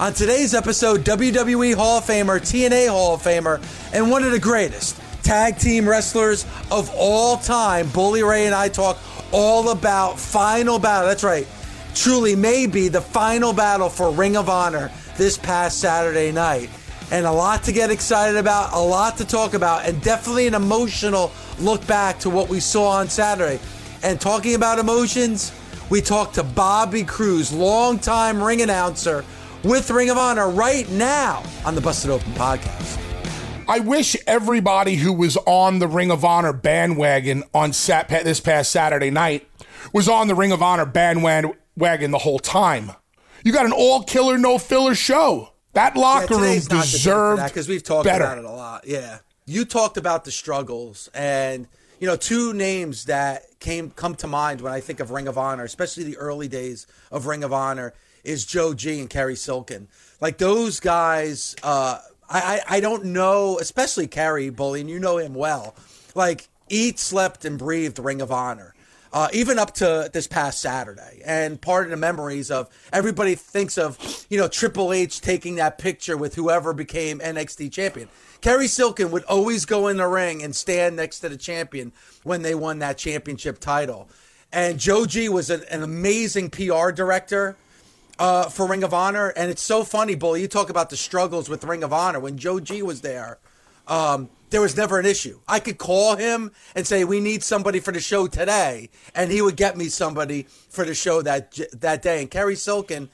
On today's episode, WWE Hall of Famer, TNA Hall of Famer, and one of the greatest tag team wrestlers of all time, Bully Ray and I talk all about Final Battle. That's right. Truly, maybe the final battle for Ring of Honor this past Saturday night. And a lot to get excited about, a lot to talk about, and definitely an emotional look back to what we saw on Saturday. And talking about emotions, we talked to Bobby Cruz, longtime ring announcer with Ring of Honor, right now on the Busted Open podcast. I wish everybody who was on the Ring of Honor bandwagon on sat this past Saturday night was on the Ring of Honor bandwagon the whole time. You got an all killer, no filler show. That locker Yeah, room today's not the day for deserved that because we've talked better. about it a lot. Yeah, you talked about the struggles, and you know, two names that came come to mind when I think of Ring of Honor, especially the early days of Ring of Honor, is Joe G and Cary Silkin. Like those guys, uh, I, I I don't know, especially Cary Bully, and you know him well. Like eat, slept, and breathed Ring of Honor uh, even up to this past Saturday. And part of the memories of everybody thinks of, you know, Triple H taking that picture with whoever became NXT champion. Cary Silkin would always go in the ring and stand next to the champion when they won that championship title. And Joe G was an, an amazing PR director uh, for Ring of Honor. And it's so funny, Bully. You talk about the struggles with Ring of Honor. When Joe G was there, um, there was never an issue. I could call him and say, "We need somebody for the show today," and he would get me somebody for the show that that day. And Cary Silkin,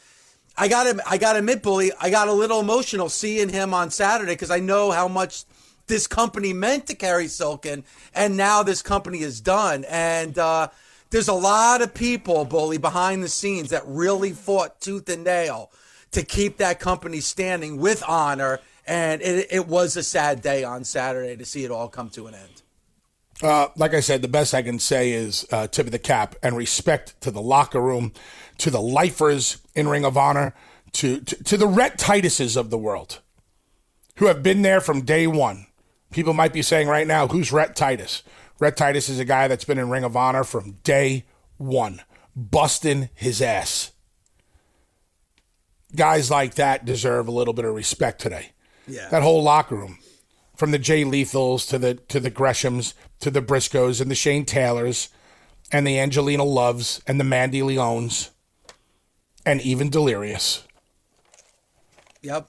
I got him. I got to admit, bully. I got a little emotional seeing him on Saturday because I know how much this company meant to Cary Silkin, and now this company is done. And uh, there's a lot of people, bully, behind the scenes that really fought tooth and nail to keep that company standing with honor and it, it was a sad day on Saturday to see it all come to an end. Uh, like I said, the best I can say is uh, tip of the cap and respect to the locker room, to the lifers in Ring of Honor, to, to, to the Rhett Tituses of the world who have been there from day one. People might be saying right now, who's Rhett Titus? Rhett Titus is a guy that's been in Ring of Honor from day one, busting his ass. Guys like that deserve a little bit of respect today. Yeah. That whole locker room, from the Jay Lethals to the to the Greshams to the Briscoes and the Shane Taylors, and the Angelina Loves and the Mandy Leons, and even Delirious, Yep.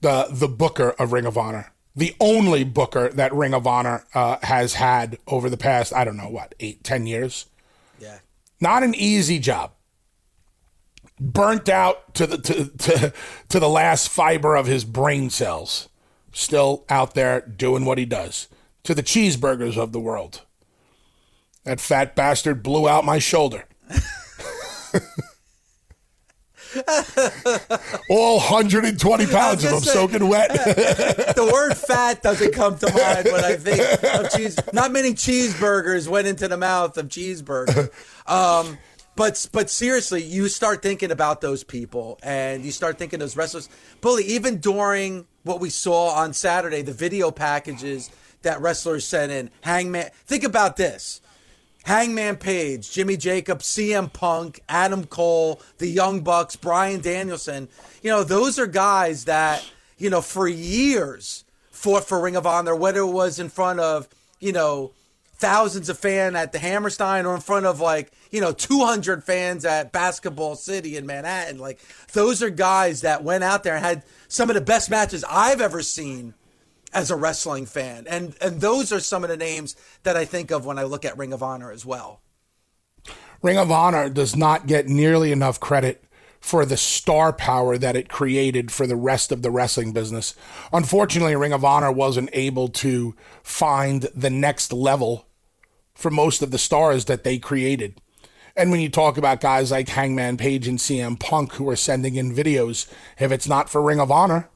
the the Booker of Ring of Honor, the only Booker that Ring of Honor uh, has had over the past I don't know what eight ten years. Yeah. Not an easy job. Burnt out to the to, to to the last fiber of his brain cells. Still out there doing what he does. To the cheeseburgers of the world. That fat bastard blew out my shoulder. All 120 pounds of him saying- soaking wet. The word fat doesn't come to mind when I think of cheese. Not many cheeseburgers went into the mouth of cheeseburger. Um, But but seriously, you start thinking about those people, and you start thinking those wrestlers. Bully, even during what we saw on Saturday, the video packages that wrestlers sent in, Hangman. Think about this: Hangman Page, Jimmy Jacobs, CM Punk, Adam Cole, the Young Bucks, Bryan Danielson. You know, those are guys that you know for years fought for Ring of Honor, whether it was in front of you know thousands of fans at the Hammerstein or in front of like, you know, 200 fans at Basketball City in Manhattan. Like, those are guys that went out there and had some of the best matches I've ever seen as a wrestling fan. And and those are some of the names that I think of when I look at Ring of Honor as well. Ring of Honor does not get nearly enough credit for the star power that it created for the rest of the wrestling business. Unfortunately, Ring of Honor wasn't able to find the next level for most of the stars that they created. And when you talk about guys like Hangman Page and CM Punk who are sending in videos, if it's not for Ring of Honor,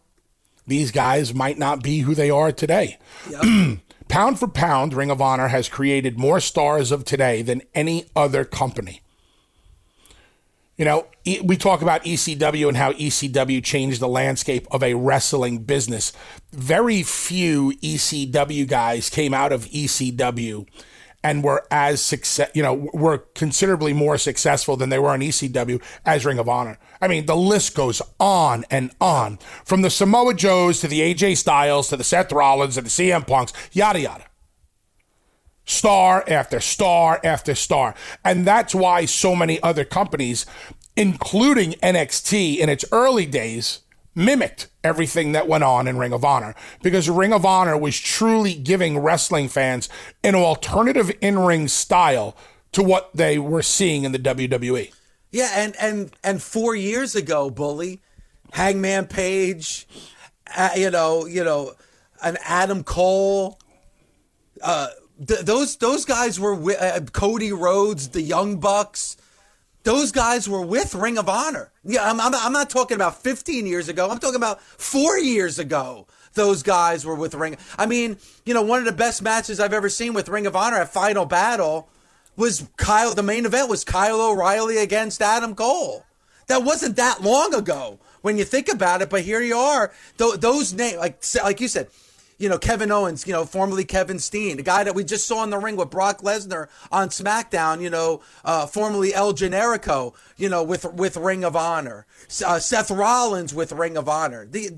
these guys might not be who they are today. Yep. pound for pound, Ring of Honor has created more stars of today than any other company. You know, we talk about ECW and how ECW changed the landscape of a wrestling business. Very few ECW guys came out of ECW and were as success, you know, were considerably more successful than they were in ECW as Ring of Honor. I mean, the list goes on and on from the Samoa Joes to the AJ Styles to the Seth Rollins and the CM Punks, yada yada. Star after star after star. And that's why so many other companies, including NXT in its early days, mimicked everything that went on in Ring of Honor because Ring of Honor was truly giving wrestling fans an alternative in ring style to what they were seeing in the WWE. Yeah, and and and four years ago, Bully, Hangman Page, uh, you know, you know, an Adam Cole, uh, th- those those guys were with, uh, Cody Rhodes, the Young Bucks those guys were with Ring of Honor. Yeah, I'm, I'm, I'm, not talking about 15 years ago. I'm talking about four years ago. Those guys were with Ring. I mean, you know, one of the best matches I've ever seen with Ring of Honor at Final Battle was Kyle. The main event was Kyle O'Reilly against Adam Cole. That wasn't that long ago when you think about it, but here you are. Th- those names, like like you said, you know, Kevin Owens, you know, formerly Kevin Steen, the guy that we just saw in the ring with Brock Lesnar on SmackDown, you know, uh, formerly El Generico, you know, with with Ring of Honor, uh, Seth Rollins with Ring of Honor, the,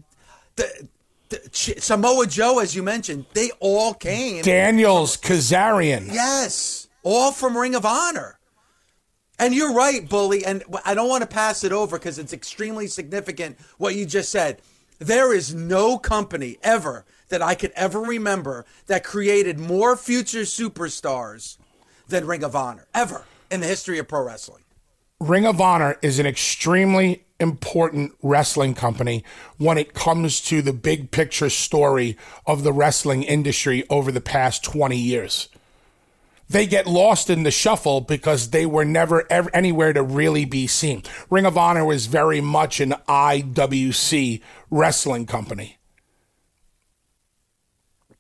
the, the Samoa Joe, as you mentioned, they all came. Daniels, Kazarian, yes, all from Ring of Honor. And you're right, Bully, and I don't want to pass it over because it's extremely significant what you just said. There is no company ever that I could ever remember that created more future superstars than Ring of Honor ever in the history of pro wrestling. Ring of Honor is an extremely important wrestling company when it comes to the big picture story of the wrestling industry over the past 20 years. They get lost in the shuffle because they were never ever anywhere to really be seen. Ring of Honor was very much an IWC wrestling company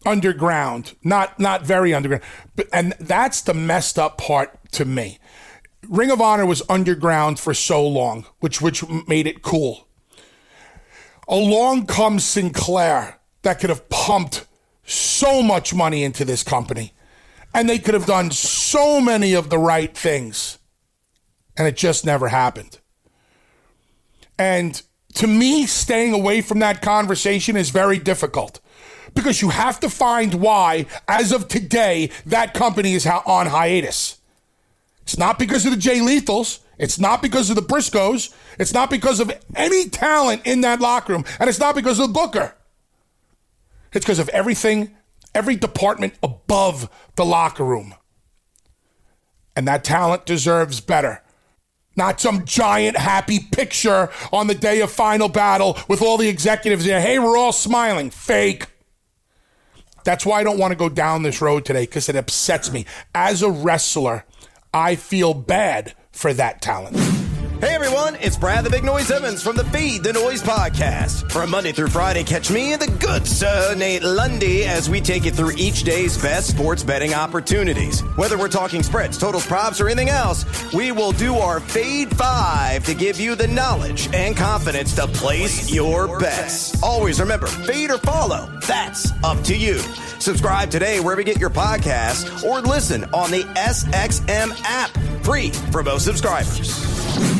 underground, not not very underground. But and that's the messed up part to me. Ring of Honor was underground for so long, which which made it cool. Along comes Sinclair that could have pumped so much money into this company. And they could have done so many of the right things. And it just never happened. And to me, staying away from that conversation is very difficult because you have to find why, as of today, that company is on hiatus. It's not because of the Jay Lethals. It's not because of the Briscoes. It's not because of any talent in that locker room. And it's not because of the Booker. It's because of everything, every department above the locker room. And that talent deserves better. Not some giant happy picture on the day of final battle with all the executives there. Hey, we're all smiling. Fake. That's why I don't want to go down this road today because it upsets me. As a wrestler, I feel bad for that talent. Hey everyone, it's Brad the Big Noise Evans from the Fade the Noise podcast. From Monday through Friday, catch me and the good sir Nate Lundy as we take you through each day's best sports betting opportunities. Whether we're talking spreads, totals, props, or anything else, we will do our Fade 5 to give you the knowledge and confidence to place your bets. Always remember, fade or follow, that's up to you. Subscribe today wherever you get your podcasts or listen on the SXM app, free for most subscribers.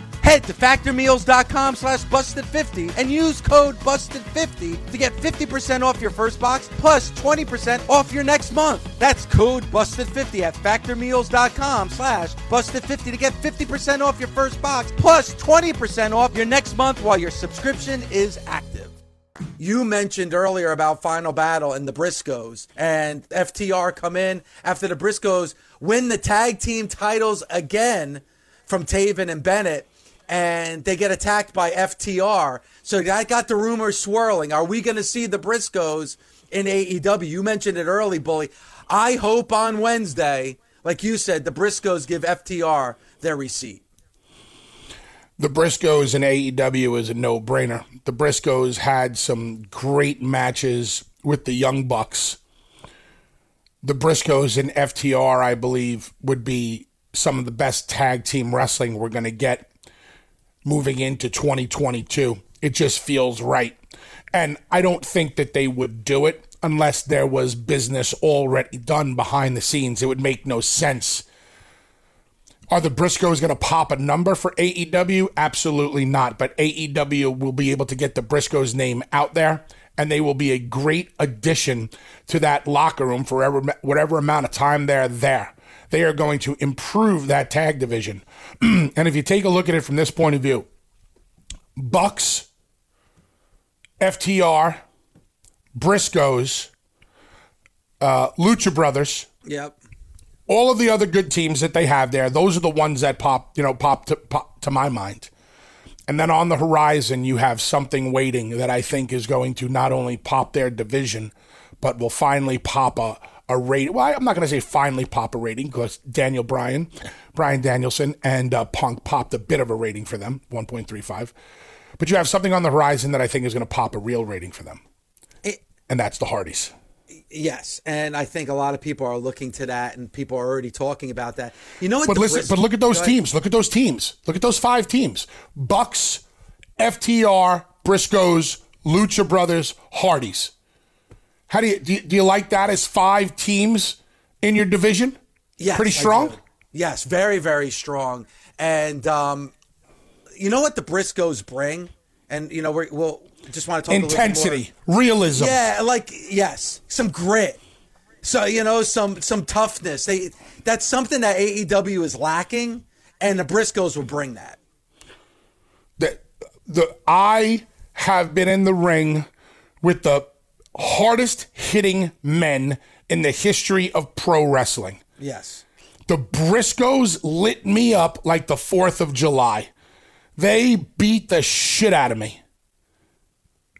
Head to factormeals.com slash busted50 and use code busted50 to get 50% off your first box plus 20% off your next month. That's code busted50 at factormeals.com slash busted50 to get 50% off your first box plus 20% off your next month while your subscription is active. You mentioned earlier about Final Battle and the Briscoes and FTR come in after the Briscoes win the tag team titles again from Taven and Bennett and they get attacked by FTR. So that got the rumors swirling. Are we going to see the Briscoes in AEW? You mentioned it early, Bully. I hope on Wednesday, like you said, the Briscoes give FTR their receipt. The Briscoes in AEW is a no brainer. The Briscoes had some great matches with the Young Bucks. The Briscoes and FTR, I believe, would be some of the best tag team wrestling we're going to get moving into 2022. It just feels right. And I don't think that they would do it unless there was business already done behind the scenes. It would make no sense. Are the Briscoes going to pop a number for AEW? Absolutely not. But AEW will be able to get the Briscoes name out there, and they will be a great addition to that locker room for whatever, amount of time they're there. They are going to improve that tag division. and if you take a look at it from this point of view, Bucks, FTR, Briscoes, uh, Lucha Brothers, Yep. all of the other good teams that they have there, those are the ones that pop, you know, pop to, pop to my mind. And then on the horizon, you have something waiting that I think is going to not only pop their division, but will finally pop a, a rating. Well, I'm not going to say finally pop a rating because Daniel Bryan, Brian Danielson, and uh, Punk popped a bit of a rating for them, 1.35. But you have something on the horizon that I think is going to pop a real rating for them, It- and that's the Hardys. Yes, and I think a lot of people are looking to that, and people are already talking about that. You know what? But listen, Bris- but look at those teams. Look at those teams. Look at those five teams: Bucks, FTR, Briscoes, Lucha Brothers, Hardys. How do you do, you do you like that as five teams in your division? Yes, pretty strong. Yes, very, very strong. And um, you know what the Briscoes bring? And you know we're, we'll just want to talk a little more- Intensity, realism. Yeah, like yes, some grit. So you know, some some toughness. They that's something that AEW is lacking, and the Briscoes will bring that. the, the I have been in the ring with the hardest hitting men in the history of pro wrestling. Yes. The Briscoes lit me up like the 4th of July. They beat the shit out of me.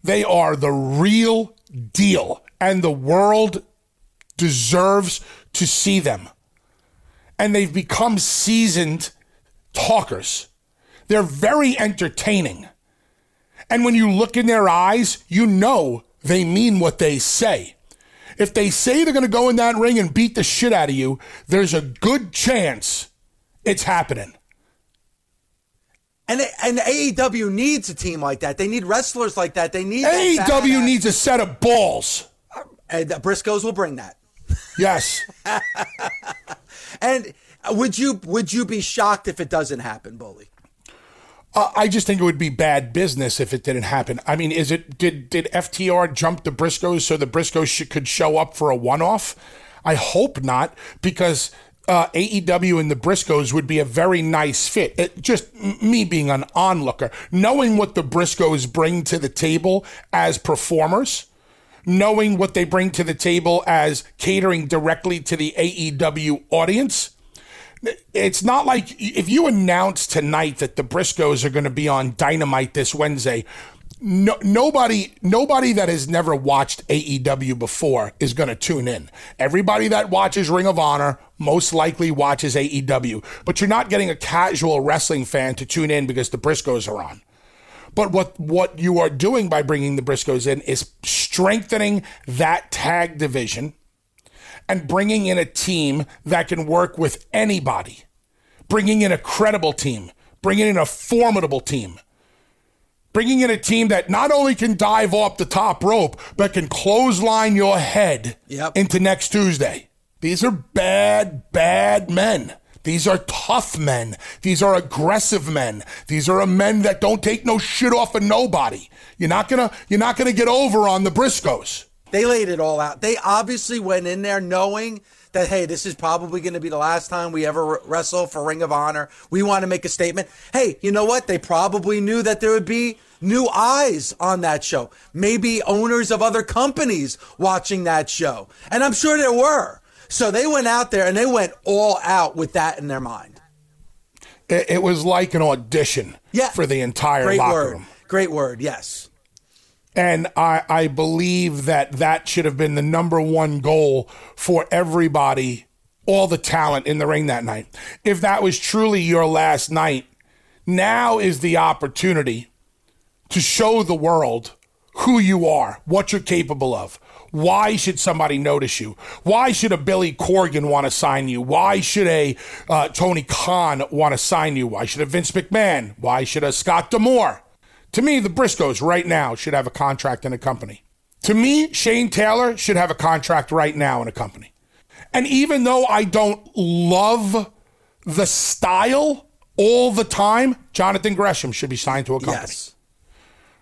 They are the real deal, and the world deserves to see them. And they've become seasoned talkers. They're very entertaining. And when you look in their eyes, you know they mean what they say. If they say they're going to go in that ring and beat the shit out of you, there's a good chance it's happening. And and AEW needs a team like that. They need wrestlers like that. They need AEW badass- needs a set of balls. Uh, and the Briscoes will bring that. Yes. And would you would you be shocked if it doesn't happen, Bully? Uh, I just think it would be bad business if it didn't happen. I mean, is it did did FTR jump the Briscoes so the Briscoes sh- could show up for a one off? I hope not, because uh, AEW and the Briscoes would be a very nice fit. It, just me being an onlooker, knowing what the Briscoes bring to the table as performers, knowing what they bring to the table as catering directly to the AEW audience it's not like if you announce tonight that the Briscoes are going to be on Dynamite this Wednesday. No, nobody, nobody that has never watched AEW before is going to tune in. Everybody that watches Ring of Honor most likely watches AEW, but you're not getting a casual wrestling fan to tune in because the Briscoes are on. But what what you are doing by bringing the Briscoes in is strengthening that tag division and bringing in a team that can work with anybody, bringing in a credible team, bringing in a formidable team, bringing in a team that not only can dive off the top rope, but can clothesline your head Yep. into next Tuesday. These are bad, bad men. These are tough men. These are aggressive men. These are men that don't take no shit off of nobody. You're not gonna, you're not gonna get over on the Briscoes. They laid it all out. They obviously went in there knowing that, hey, this is probably going to be the last time we ever wrestle for Ring of Honor. We want to make a statement. Hey, you know what? They probably knew that there would be new eyes on that show. Maybe owners of other companies watching that show. And I'm sure there were. So they went out there and they went all out with that in their mind. It, it was like an audition Yeah. for the entire Great locker word. room. Great word. Yes. And I, I believe that that should have been the number one goal for everybody, all the talent in the ring that night. If that was truly your last night, now is the opportunity to show the world who you are, what you're capable of. Why should somebody notice you? Why should a Billy Corgan want to sign you? Why should a uh, Tony Khan want to sign you? Why should a Vince McMahon? Why should a Scott D'Amore? To me, the Briscoes right now should have a contract in a company. To me, Shane Taylor should have a contract right now in a company. And even though I don't love the style all the time, Jonathan Gresham should be signed to a company. Yes.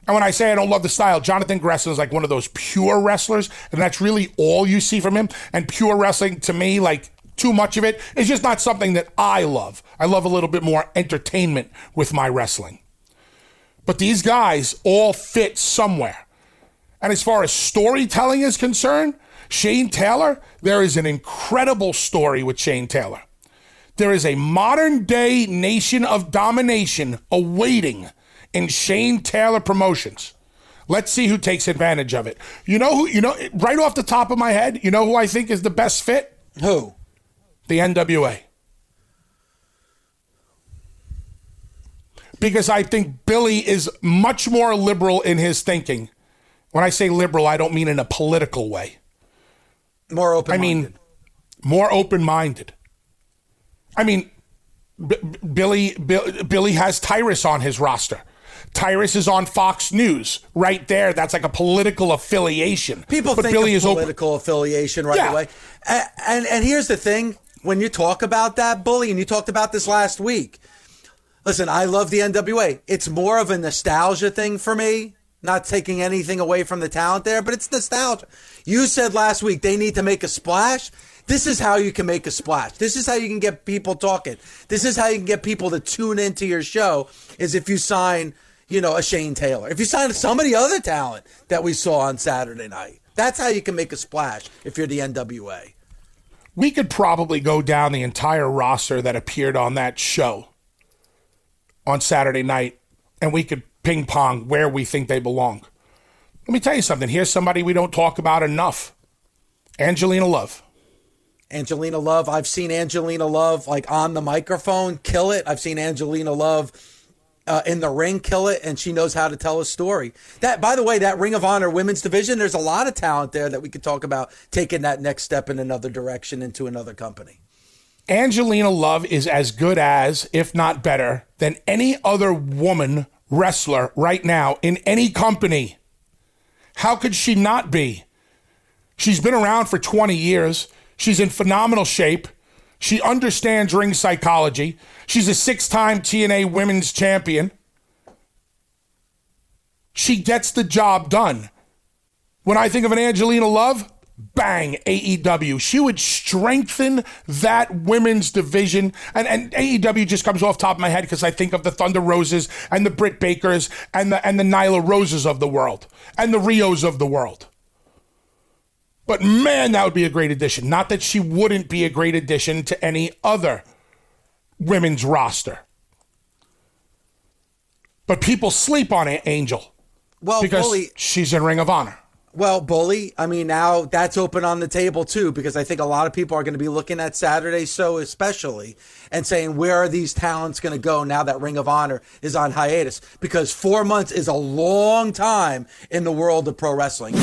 And when I say I don't love the style, Jonathan Gresham is like one of those pure wrestlers, and that's really all you see from him. And pure wrestling, to me, like too much of it, is just not something that I love. I love a little bit more entertainment with my wrestling. But these guys all fit somewhere. And as far as storytelling is concerned, Shane Taylor, there is an incredible story with Shane Taylor. There is a modern day nation of domination awaiting in Shane Taylor Promotions. Let's see who takes advantage of it. You know who, you know, right off the top of my head, you know who I think is the best fit? Who? The NWA. Because I think Billy is much more liberal in his thinking. When I say liberal, I don't mean in a political way. More open I mean, more open minded. I mean, B- B- Billy, Bill, Billy has Tyrus on his roster. Tyrus is on Fox News right there. That's like a political affiliation. People but think Billy is open. political affiliation right Yeah. away. And, and and here's the thing: when you talk about that bully, and you talked about this last week. Listen, I love the NWA. It's more of a nostalgia thing for me. Not taking anything away from the talent there, but it's nostalgia. You said last week they need to make a splash. This is how you can make a splash. This is how you can get people talking. This is how you can get people to tune into your show. Is if you sign, you know, a Shane Taylor. If you sign somebody other talent that we saw on Saturday night. That's how you can make a splash if you're the NWA. we could probably go down the entire roster that appeared on that show on Saturday night, and we could ping pong where we think they belong. Let me tell you something. Here's somebody we don't talk about enough Angelina Love. Angelina Love. I've seen Angelina Love like on the microphone kill it. I've seen Angelina Love uh, in the ring kill it, and she knows how to tell a story. That, by the way, that Ring of Honor women's division. There's a lot of talent there that we could talk about taking that next step in another direction into another company. Angelina Love is as good as, if not better, than any other woman wrestler right now in any company. How could she not be? She's been around for 20 years. She's in phenomenal shape. She understands ring psychology. She's a six time TNA women's champion. She gets the job done. When I think of an Angelina Love, bang, AEW. She would strengthen that women's division. And, and AEW just comes off top of my head because I think of the Thunder Rosas and the Britt Bakers and the, and the Nyla Roses of the world and the Rios of the world. But man, that would be a great addition. Not that she wouldn't be a great addition to any other women's roster. But people sleep on Angel. Well, because she's in Ring of Honor. Well, Bully, I mean, now that's open on the table too, because I think a lot of people are going to be looking at Saturday, so especially, and saying, where are these talents going to go now that Ring of Honor is on hiatus? Because four months is a long time in the world of pro wrestling.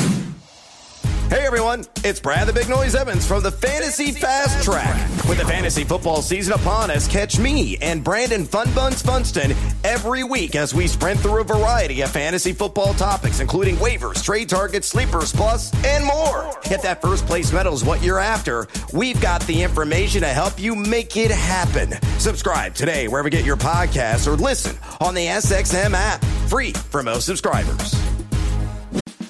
Hey everyone, it's Brad the Big Noise Evans from the Fantasy Fast Track. With the fantasy football season upon us, catch me and Brandon Fun Buns Funston every week as we sprint through a variety of fantasy football topics, including waivers, trade targets, sleepers, plus, and more. If that first place medal is what you're after, we've got the information to help you make it happen. Subscribe today wherever you get your podcasts or listen on the SXM app, free for most subscribers.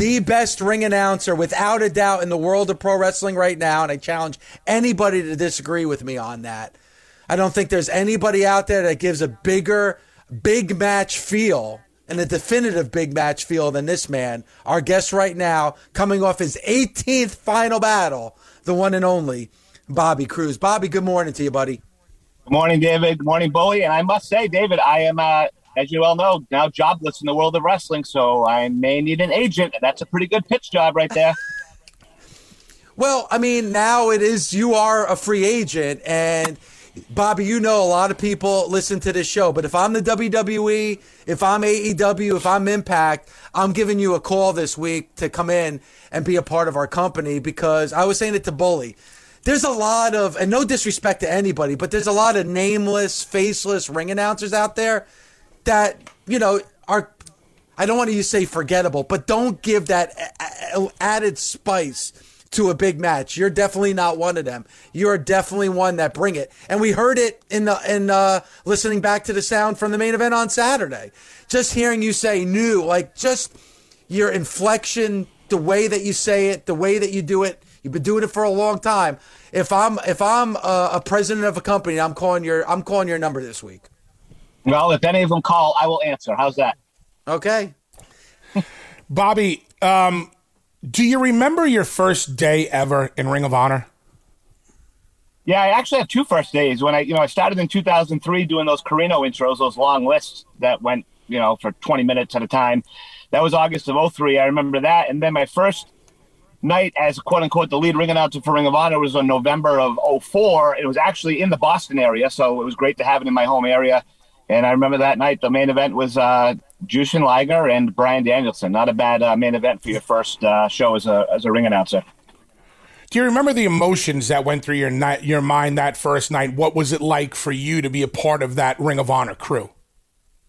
The best ring announcer without a doubt in the world of pro wrestling right now and i challenge anybody to disagree with me on that. I don't think there's anybody out there that gives a bigger big match feel and a definitive big match feel than this man. Our guest right now coming off his 18th final battle the one and only bobby cruz. Bobby good morning to you buddy. Good morning david. Good morning bully. And i must say david i am uh as you all know, now jobless in the world of wrestling, so I may need an agent. And that's a pretty good pitch job right there. well, I mean, now it is you are a free agent, and Bobby, you know a lot of people listen to this show, but if I'm the WWE, if I'm AEW, if I'm Impact, I'm giving you a call this week to come in and be a part of our company because I was saying it to Bully. There's a lot of, and no disrespect to anybody, but there's a lot of nameless, faceless ring announcers out there that you know are I don't want to say forgettable, but don't give that added spice to a big match. You're definitely not one of them. You're definitely one that bring it. And we heard it in the in uh, listening back to the sound from the main event on Saturday. Just hearing you say new, like just your inflection, the way that you say it, the way that you do it. You've been doing it for a long time. If I'm if I'm a, a president of a company, I'm calling your I'm calling your number this week. Well, if any of them call, I will answer. How's that? Okay. Bobby, um, do you remember your first day ever in Ring of Honor? Yeah, I actually have two first days. When I, you know, I started in 2003 doing those Corino intros, those long lists that went, you know, for 20 minutes at a time. That was August of 03. I remember that. And then my first night as quote unquote the lead ring announcer for Ring of Honor was on November of 04. It was actually in the Boston area, so it was great to have it in my home area. And I remember that night, the main event was uh, Jushin Liger and Bryan Danielson. Not a bad uh, main event for your first uh, show as a, as a ring announcer. Do you remember the emotions that went through your night, your mind that first night? What was it like for you to be a part of that Ring of Honor crew?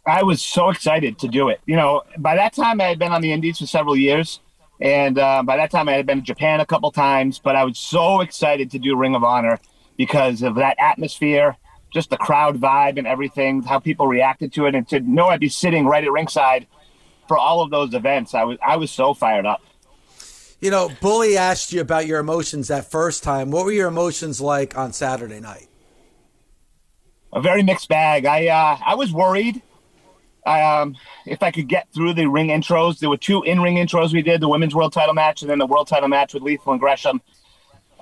I was so excited to do it. You know, by that time I had been on the Indies for several years, and uh, by that time I had been to Japan a couple times. But I was so excited to do Ring of Honor because of that atmosphere just the crowd vibe and everything, how people reacted to it, and to know I'd be sitting right at ringside for all of those events, I was I was so fired up. You know, Bully asked you about your emotions that first time. What were your emotions like on Saturday night? A very mixed bag. I uh, I was worried um, if I could get through the ring intros. There were two in ring intros we did: the women's world title match and then the world title match with Lethal and Gresham.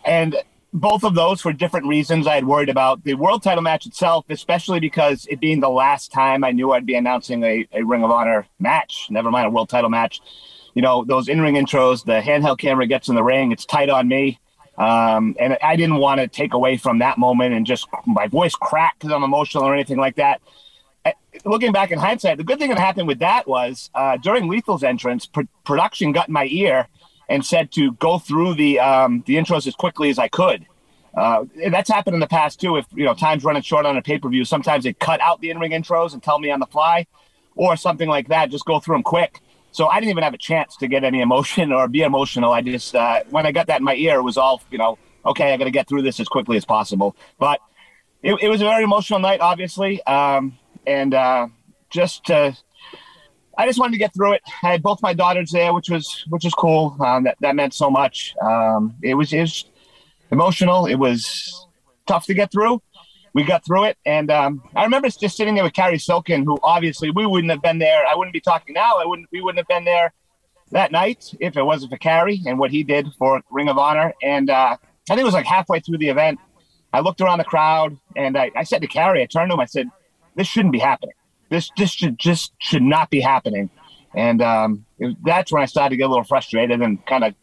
And both of those for different reasons. I had worried about the world title match itself, especially because it being the last time I knew I'd be announcing a, a Ring of Honor match. Never mind a world title match. You know those in ring intros. The handheld camera gets in the ring. It's tight on me. Um, and I didn't want to take away from that moment and just my voice crack because I'm emotional or anything like that looking back in hindsight, the good thing that happened with that was uh, during Lethal's entrance, pr- production got in my ear and said to go through the um, the intros as quickly as I could. Uh, that's happened in the past too. If you know time's running short on a pay per view, sometimes they cut out the in ring intros and tell me on the fly, or something like that. Just go through them quick. So I didn't even have a chance to get any emotion or be emotional. I just uh, when I got that in my ear, it was all you know. Okay, I got to get through this as quickly as possible. But it, it was a very emotional night, obviously. Um, and uh, just uh, I just wanted to get through it. I had both my daughters there, which was which was cool. Um, that that meant so much. Um, it was was emotional. It was tough to get through. We got through it, and um, I remember just sitting there with Cary Silkin, who obviously we wouldn't have been there. I wouldn't be talking now. I wouldn't. We wouldn't have been there that night if it wasn't for Cary and what he did for Ring of Honor. And uh, I think it was like halfway through the event. I looked around the crowd and I, I said to Cary, I turned to him, I said, this shouldn't be happening. This this should just should not be happening. And um, it, that's when I started to get a little frustrated and kind of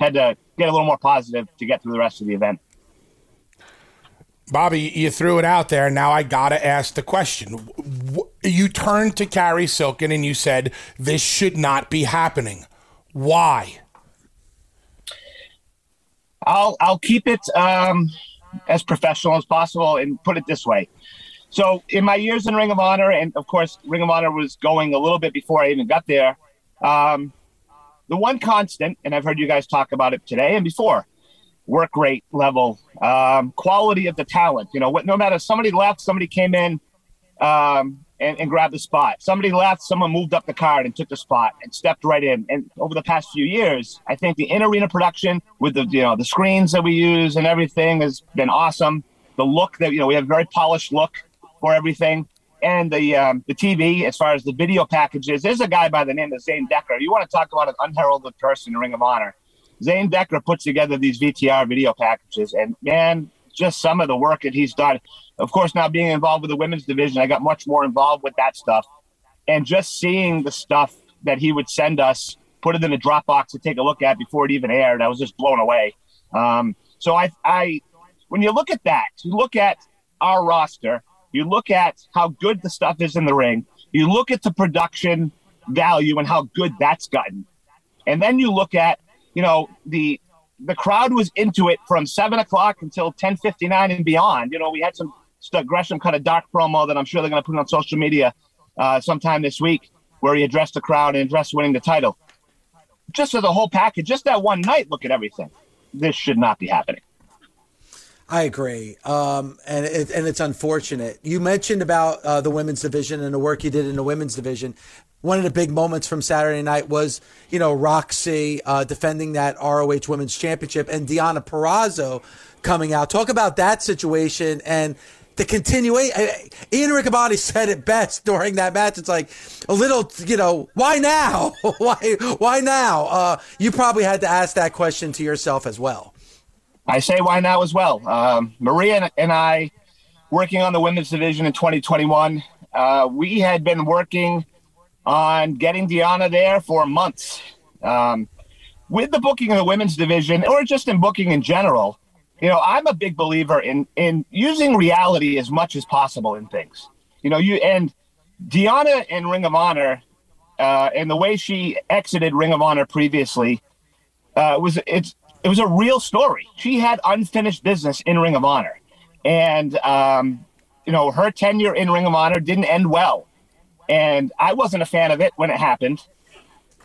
had to get a little more positive to get through the rest of the event. Bobby, you threw it out there. Now I got to ask the question. You turned to Cary Silkin and you said, This should not be happening. Why? I'll, I'll keep it um, as professional as possible and put it this way. So in my years in Ring of Honor, and of course, Ring of Honor was going a little bit before I even got there. Um, the one constant, and I've heard you guys talk about it today and before, work rate level, um, quality of the talent. You know, what, no matter somebody left, somebody came in um, and, and, grabbed the spot. Somebody left, someone moved up the card and took the spot and stepped right in. And over the past few years, I think the in arena production with the you know the screens that we use and everything has been awesome. The look that you know we have a very polished look for everything. And the um, the TV, as far as the video packages, there's a guy by the name of Zane Decker. You want to talk about an unheralded person in Ring of Honor? Zane Decker puts together these VTR video packages, and man, just some of the work that he's done. Of course, now being involved with the women's division, I got much more involved with that stuff, and just seeing the stuff that he would send us, put it in a Dropbox to take a look at before it even aired, I was just blown away. Um, so I, I, when you look at that, you look at our roster you look at how good the stuff is in the ring. You look at the production value and how good that's gotten. And then you look at, you know, the the crowd was into it from seven o'clock until ten fifty nine and beyond. You know, we had some Gresham kind of dark promo that I'm sure they're going to put on social media uh, sometime this week, where he addressed the crowd and addressed winning the title. Just as a whole package, just that one night, look at everything. This should not be happening. I agree, um, and it, and it's unfortunate. You mentioned about uh, the women's division and the work you did in the women's division. One of the big moments from Saturday night was, you know, Roxy uh, defending that ROH Women's Championship and Deonna Purrazzo coming out. Talk about that situation and the continuation. Ian Riccaboni said it best during that match. It's like a little, you know, why now? why why now? Uh, you probably had to ask that question to yourself as well. I say why now as well. Um, Maria and I, working on the women's division in 2021, uh, we had been working on getting Deonna there for months. Um, with the booking of the women's division, or just in booking in general, you know, I'm a big believer in in using reality as much as possible in things. You know, you and Deonna in Ring of Honor, uh, and the way she exited Ring of Honor previously, uh, was it's it was a real story. She had unfinished business in Ring of Honor, and um, you know her tenure in Ring of Honor didn't end well, and I wasn't a fan of it when it happened.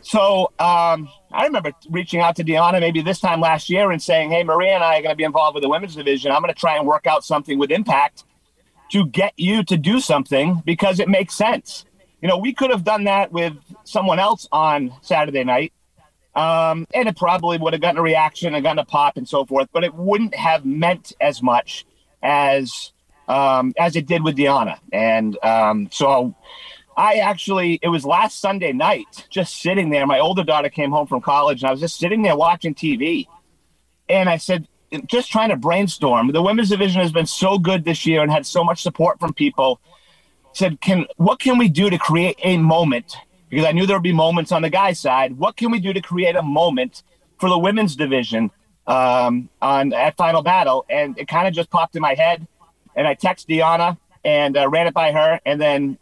So um, I remember reaching out to Deonna maybe this time last year and saying, "Hey, Maria and I are going to be involved with the women's division. I'm going to try and work out something with Impact to get you to do something because it makes sense." You know, we could have done that with someone else on Saturday night um, and it probably would have gotten a reaction and gotten a pop and so forth, but it wouldn't have meant as much as um, as it did with Deonna. And um, so I actually, it was last Sunday night, just sitting there. My older daughter came home from college, and I was just sitting there watching TV. And I said, just trying to brainstorm. The women's division has been so good this year and had so much support from people. Said, can what can we do to create a moment? Because I knew there would be moments on the guys' side. What can we do to create a moment for the women's division um, on at Final Battle? And it kind of just popped in my head. And I texted Deonna and uh, ran it by her, and then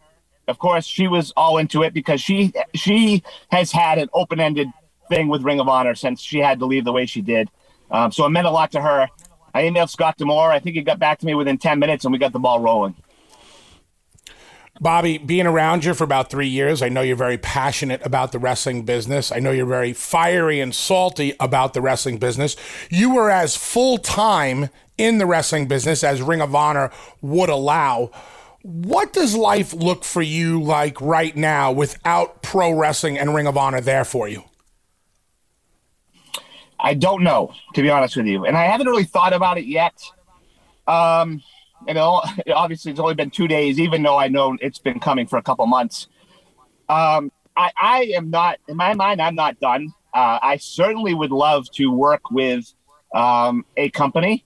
of course, she was all into it because she she has had an open ended thing with Ring of Honor since she had to leave the way she did. Um, so it meant a lot to her. I emailed Scott D'Amore. I think he got back to me within ten minutes, and we got the ball rolling. Bobby, being around you for about three years, I know you're very passionate about the wrestling business. I know you're very fiery and salty about the wrestling business. You were as full time in the wrestling business as Ring of Honor would allow. What does life look for you like right now without pro wrestling and Ring of Honor there for you? I don't know, to be honest with you, and I haven't really thought about it yet. Um, and obviously, it's only been two days, even though I know it's been coming for a couple months. Um, I, I am not, in my mind, I'm not done. Uh, I certainly would love to work with um, a company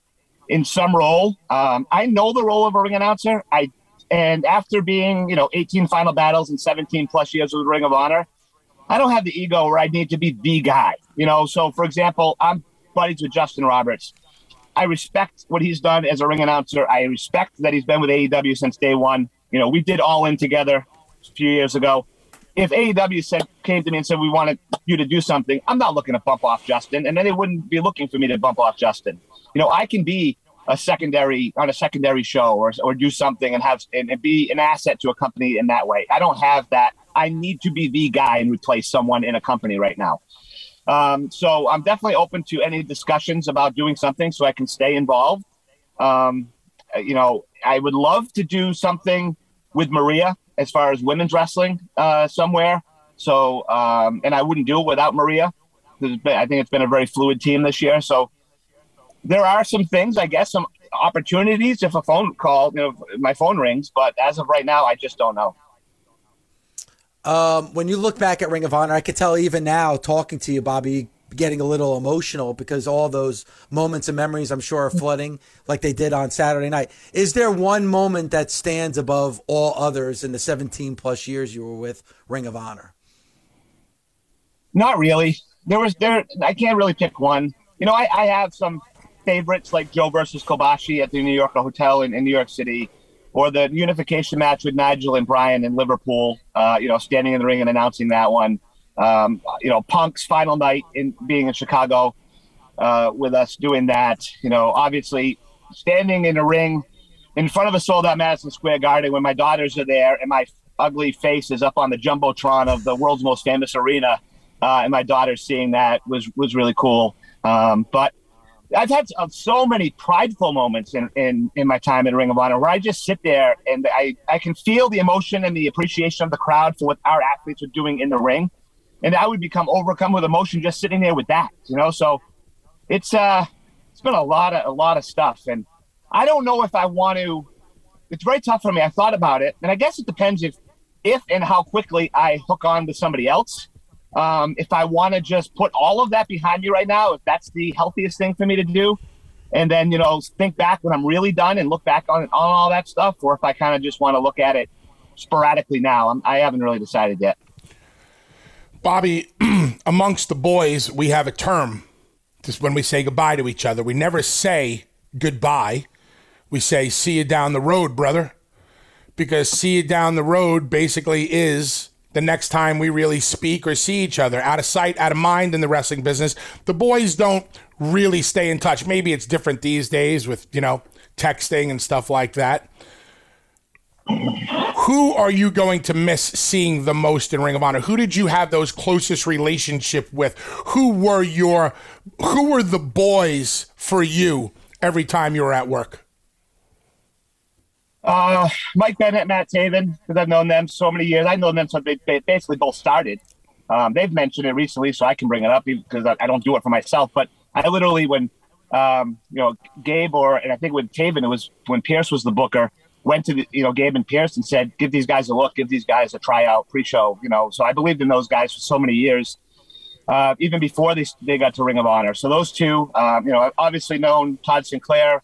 in some role. Um, I know the role of a ring announcer. I and after being, you know, 18 final battles and 17 plus years with Ring of Honor, I don't have the ego where I need to be the guy. You know, so for example, I'm buddies with Justin Roberts. I respect what he's done as a ring announcer. I respect that he's been with AEW since day one. You know, we did all in together a few years ago. If AEW said came to me and said we wanted you to do something, I'm not looking to bump off Justin, and then they wouldn't be looking for me to bump off Justin. You know, I can be a secondary on a secondary show or, or do something and have and, and be an asset to a company in that way. I don't have that. I need to be the guy and replace someone in a company right now. Um, so I'm definitely open to any discussions about doing something so I can stay involved. Um, you know, I would love to do something with Maria as far as women's wrestling uh, somewhere. So, um, and I wouldn't do it without Maria. I think it's been a very fluid team this year. So there are some things, I guess, some opportunities if a phone call, you know, my phone rings. But as of right now, I just don't know. Um, when you look back at Ring of Honor, I could tell even now, talking to you, Bobby, getting a little emotional because all those moments and memories, I'm sure, are flooding like they did on Saturday night. Is there one moment that stands above all others in the 17 plus years you were with Ring of Honor? Not really. There was there. I can't really pick one. You know, I, I have some favorites like Joe versus Kobashi at the New York Hotel in, in New York City, or the unification match with Nigel and Bryan in Liverpool. Uh, you know, standing in the ring and announcing that one. Um, you know, Punk's final night in being in Chicago uh, with us doing that. You know, obviously standing in a ring in front of a sold out Madison Square Garden when my daughters are there and my ugly face is up on the jumbotron of the world's most famous arena, uh, and my daughters seeing that was was really cool. Um, but I've had uh, so many prideful moments in, in, in my time in Ring of Honor where I just sit there and I, I can feel the emotion and the appreciation of the crowd for what our athletes are doing in the ring. And I would become overcome with emotion just sitting there with that, you know? So it's, uh, it's been a lot of, a lot of stuff. And I don't know if I want to, it's very tough for me. I thought about it and I guess it depends if, if and how quickly I hook on to somebody else um, if I want to just put all of that behind me right now, if that's the healthiest thing for me to do, and then you know think back when I'm really done and look back on on all that stuff, or if I kind of just want to look at it sporadically now, I'm, I haven't really decided yet. Bobby, amongst the boys, we have a term. Just when we say goodbye to each other, we never say goodbye. We say "see you down the road, brother," because "see you down the road" basically is the next time we really speak or see each other. Out of sight, out of mind in the wrestling business. The boys don't really stay in touch. Maybe it's different these days with, you know, texting and stuff like that. Who are you going to miss seeing the most in Ring of Honor? Who did you have those closest relationship with? Who were your who were the boys for you every time you were at work? Uh, Mike Bennett, Matt Taven, because I've known them so many years. I've known them since they basically both started. Um, they've mentioned it recently, so I can bring it up because I, I, don't do it for myself. But I literally, when um, you know Gabe or and I think with Taven, it was when Pearce was the booker. went to the, you know Gabe and Pearce and said, "Give these guys a look, give these guys a tryout, pre-show." You know, so I believed in those guys for so many years, uh, even before they they got to Ring of Honor. So those two, um, you know, I've obviously known Todd Sinclair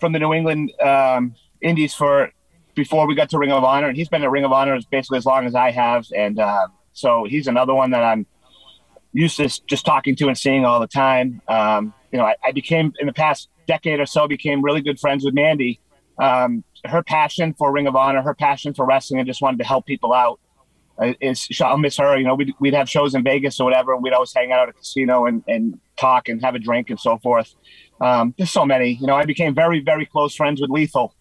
from the New England um, Indies for before we got to Ring of Honor, and he's been at Ring of Honor basically as long as I have, and uh, so he's another one that I'm used to just talking to and seeing all the time. Um, you know, I, I, became in the past decade or so became really good friends with Mandy. Um, her passion for Ring of Honor, her passion for wrestling, and just wanted to help people out. Uh, is I'll miss her. You know, we'd, we'd have shows in Vegas or whatever, and we'd always hang out at a casino and, and talk and have a drink and so forth. Um, there's so many. You know, I became very, very close friends with Lethal.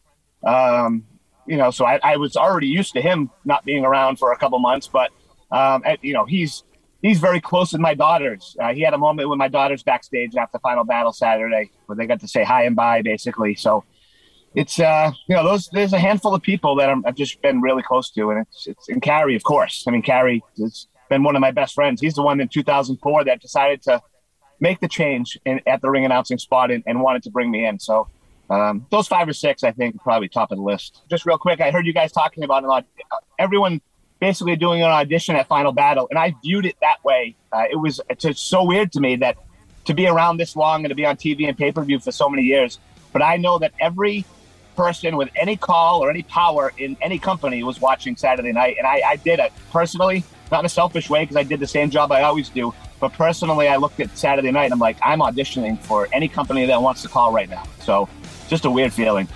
Um, you know, so I, I, was already used to him not being around for a couple months, but um, and, you know, he's he's very close with my daughters. Uh, he had a moment with my daughters backstage after Final Battle Saturday where they got to say hi and bye, basically. So it's uh, you know, those there's a handful of people that i have just been really close to, and it's it's and Cary, of course. I mean, Cary has been one of my best friends. He's the one in 2004 that decided to make the change in, at the ring announcing spot and, and wanted to bring me in. So um, those five or six, I think, probably top of the list. Just real quick, I heard you guys talking about a lot. Everyone basically doing an audition at Final Battle, and I viewed it that way. Uh, it was it's so weird to me that to be around this long and to be on TV and pay per view for so many years. But I know that every person with any call or any power in any company was watching Saturday night, and I, I did it personally, not in a selfish way because I did the same job I always do. But personally, I looked at Saturday night and I'm like, I'm auditioning for any company that wants to call right now. So just a weird feeling.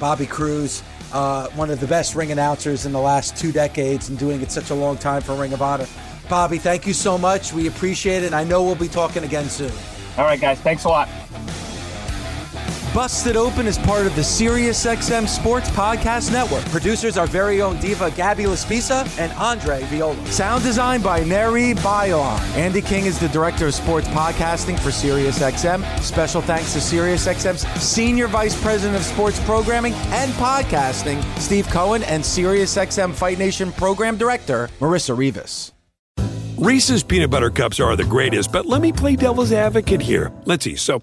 Bobby Cruz, uh, one of the best ring announcers in the last two decades and doing it such a long time for Ring of Honor. Bobby, thank you so much. We appreciate it. And I know we'll be talking again soon. All right, guys. Thanks a lot. Busted Open is part of the SiriusXM Sports Podcast Network. Producers our very own diva Gabby Laspisa and Andre Viola. Sound design by Neri Bayon. Andy King is the director of sports podcasting for SiriusXM. Special thanks to SiriusXM's Senior Vice President of Sports Programming and Podcasting, Steve Cohen, and SiriusXM Fight Nation Program Director, Marissa Rivas. Reese's peanut butter cups are the greatest, but let me play devil's advocate here. Let's see. So,